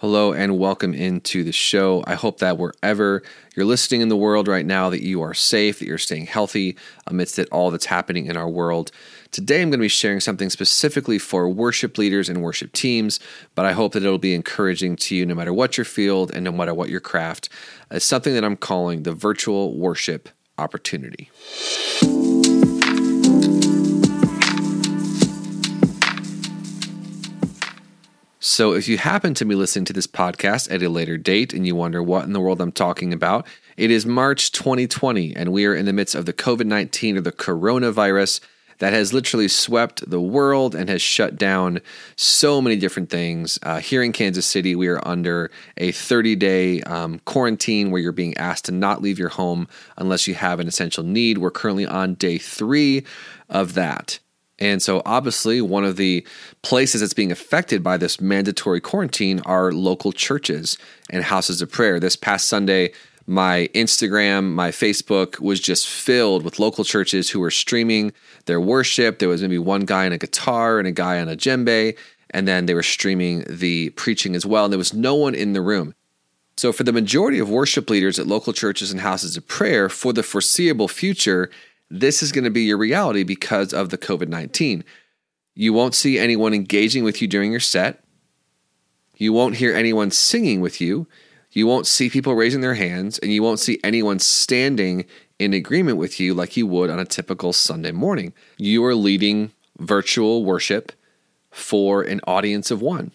Hello and welcome into the show. I hope that wherever you're listening in the world right now that you are safe, that you're staying healthy amidst it all that's happening in our world. Today I'm going to be sharing something specifically for worship leaders and worship teams, but I hope that it'll be encouraging to you no matter what your field and no matter what your craft. It's something that I'm calling the virtual worship opportunity. So, if you happen to be listening to this podcast at a later date and you wonder what in the world I'm talking about, it is March 2020, and we are in the midst of the COVID 19 or the coronavirus that has literally swept the world and has shut down so many different things. Uh, here in Kansas City, we are under a 30 day um, quarantine where you're being asked to not leave your home unless you have an essential need. We're currently on day three of that. And so, obviously, one of the places that's being affected by this mandatory quarantine are local churches and houses of prayer. This past Sunday, my Instagram, my Facebook was just filled with local churches who were streaming their worship. There was maybe one guy on a guitar and a guy on a djembe, and then they were streaming the preaching as well. And there was no one in the room. So, for the majority of worship leaders at local churches and houses of prayer, for the foreseeable future, this is going to be your reality because of the COVID 19. You won't see anyone engaging with you during your set. You won't hear anyone singing with you. You won't see people raising their hands, and you won't see anyone standing in agreement with you like you would on a typical Sunday morning. You are leading virtual worship for an audience of one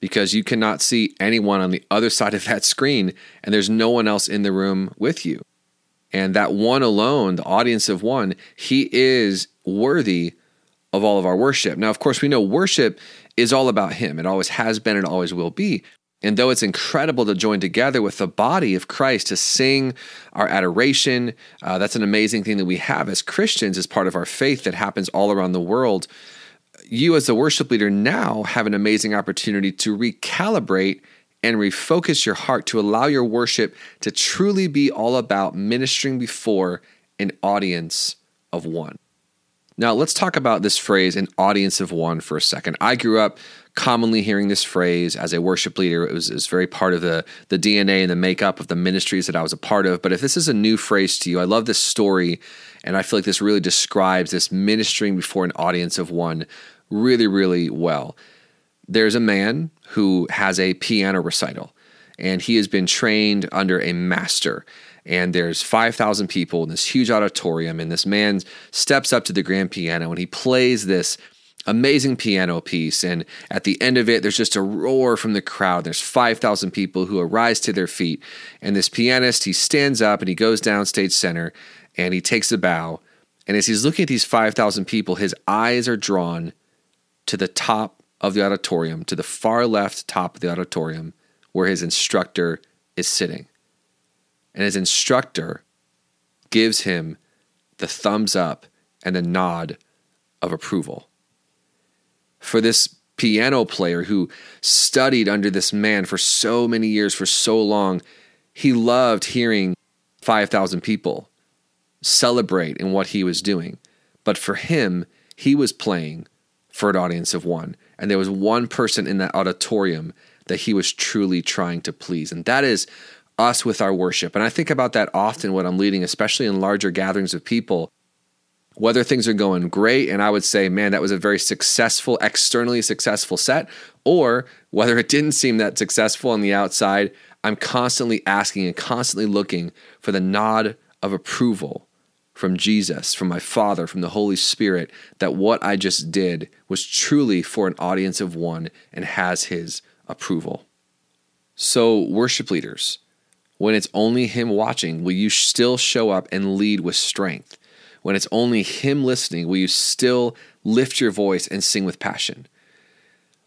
because you cannot see anyone on the other side of that screen, and there's no one else in the room with you. And that one alone, the audience of one, he is worthy of all of our worship. Now, of course, we know worship is all about him. It always has been and always will be. And though it's incredible to join together with the body of Christ to sing our adoration, uh, that's an amazing thing that we have as Christians as part of our faith that happens all around the world. You, as a worship leader, now have an amazing opportunity to recalibrate and refocus your heart to allow your worship to truly be all about ministering before an audience of one. Now, let's talk about this phrase, an audience of one, for a second. I grew up commonly hearing this phrase as a worship leader. It was, it was very part of the, the DNA and the makeup of the ministries that I was a part of. But if this is a new phrase to you, I love this story. And I feel like this really describes this ministering before an audience of one really, really well. There's a man who has a piano recital, and he has been trained under a master. And there's 5,000 people in this huge auditorium, and this man steps up to the grand piano and he plays this amazing piano piece. And at the end of it, there's just a roar from the crowd. There's 5,000 people who arise to their feet. And this pianist, he stands up and he goes down stage center and he takes a bow. And as he's looking at these 5,000 people, his eyes are drawn to the top of the auditorium to the far left top of the auditorium where his instructor is sitting. And his instructor gives him the thumbs up and the nod of approval. For this piano player who studied under this man for so many years, for so long, he loved hearing 5,000 people celebrate in what he was doing. But for him, he was playing for an audience of one. And there was one person in that auditorium that he was truly trying to please. And that is us with our worship. And I think about that often when I'm leading, especially in larger gatherings of people, whether things are going great. And I would say, man, that was a very successful, externally successful set, or whether it didn't seem that successful on the outside. I'm constantly asking and constantly looking for the nod of approval from Jesus, from my Father, from the Holy Spirit, that what I just did was truly for an audience of one and has His approval. So, worship leaders, when it's only Him watching, will you still show up and lead with strength? When it's only Him listening, will you still lift your voice and sing with passion?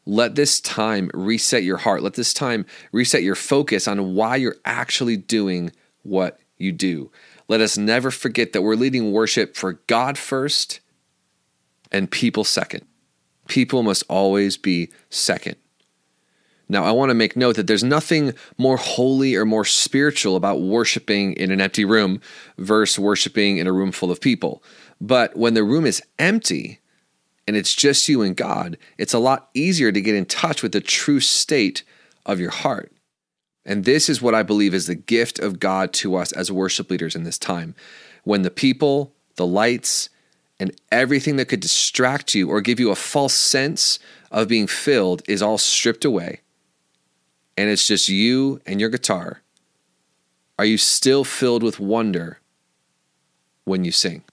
Let this time reset your heart. Let this time reset your focus on why you're actually doing what you do. Let us never forget that we're leading worship for God first and people second. People must always be second. Now, I want to make note that there's nothing more holy or more spiritual about worshiping in an empty room versus worshiping in a room full of people. But when the room is empty and it's just you and God, it's a lot easier to get in touch with the true state of your heart. And this is what I believe is the gift of God to us as worship leaders in this time. When the people, the lights, and everything that could distract you or give you a false sense of being filled is all stripped away, and it's just you and your guitar, are you still filled with wonder when you sing?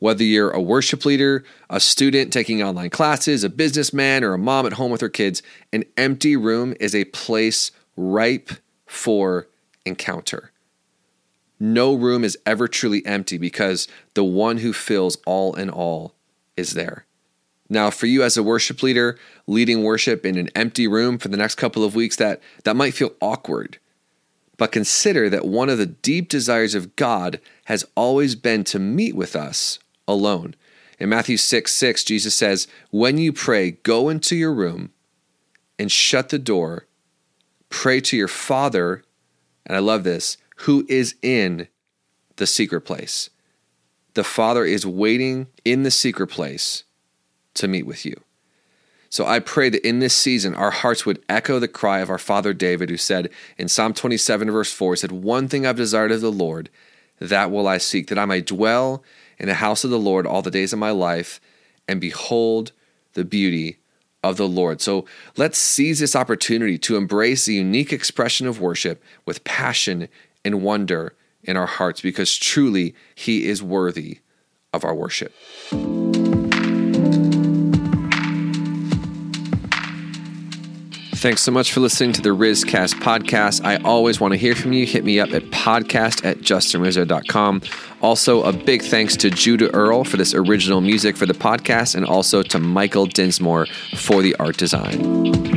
Whether you're a worship leader, a student taking online classes, a businessman, or a mom at home with her kids, an empty room is a place ripe for encounter. No room is ever truly empty because the one who fills all in all is there. Now, for you as a worship leader, leading worship in an empty room for the next couple of weeks, that, that might feel awkward. But consider that one of the deep desires of God has always been to meet with us alone. In Matthew 6 6, Jesus says, When you pray, go into your room and shut the door, pray to your Father, and I love this, who is in the secret place. The Father is waiting in the secret place to meet with you. So I pray that in this season, our hearts would echo the cry of our father David, who said in Psalm 27, verse 4, he said, One thing I've desired of the Lord, that will I seek, that I may dwell in the house of the Lord all the days of my life, and behold the beauty of the Lord. So let's seize this opportunity to embrace the unique expression of worship with passion and wonder in our hearts, because truly He is worthy of our worship. Thanks so much for listening to the Rizcast podcast. I always want to hear from you. Hit me up at podcast at justinrizzo.com. Also, a big thanks to Judah Earl for this original music for the podcast and also to Michael Dinsmore for the art design.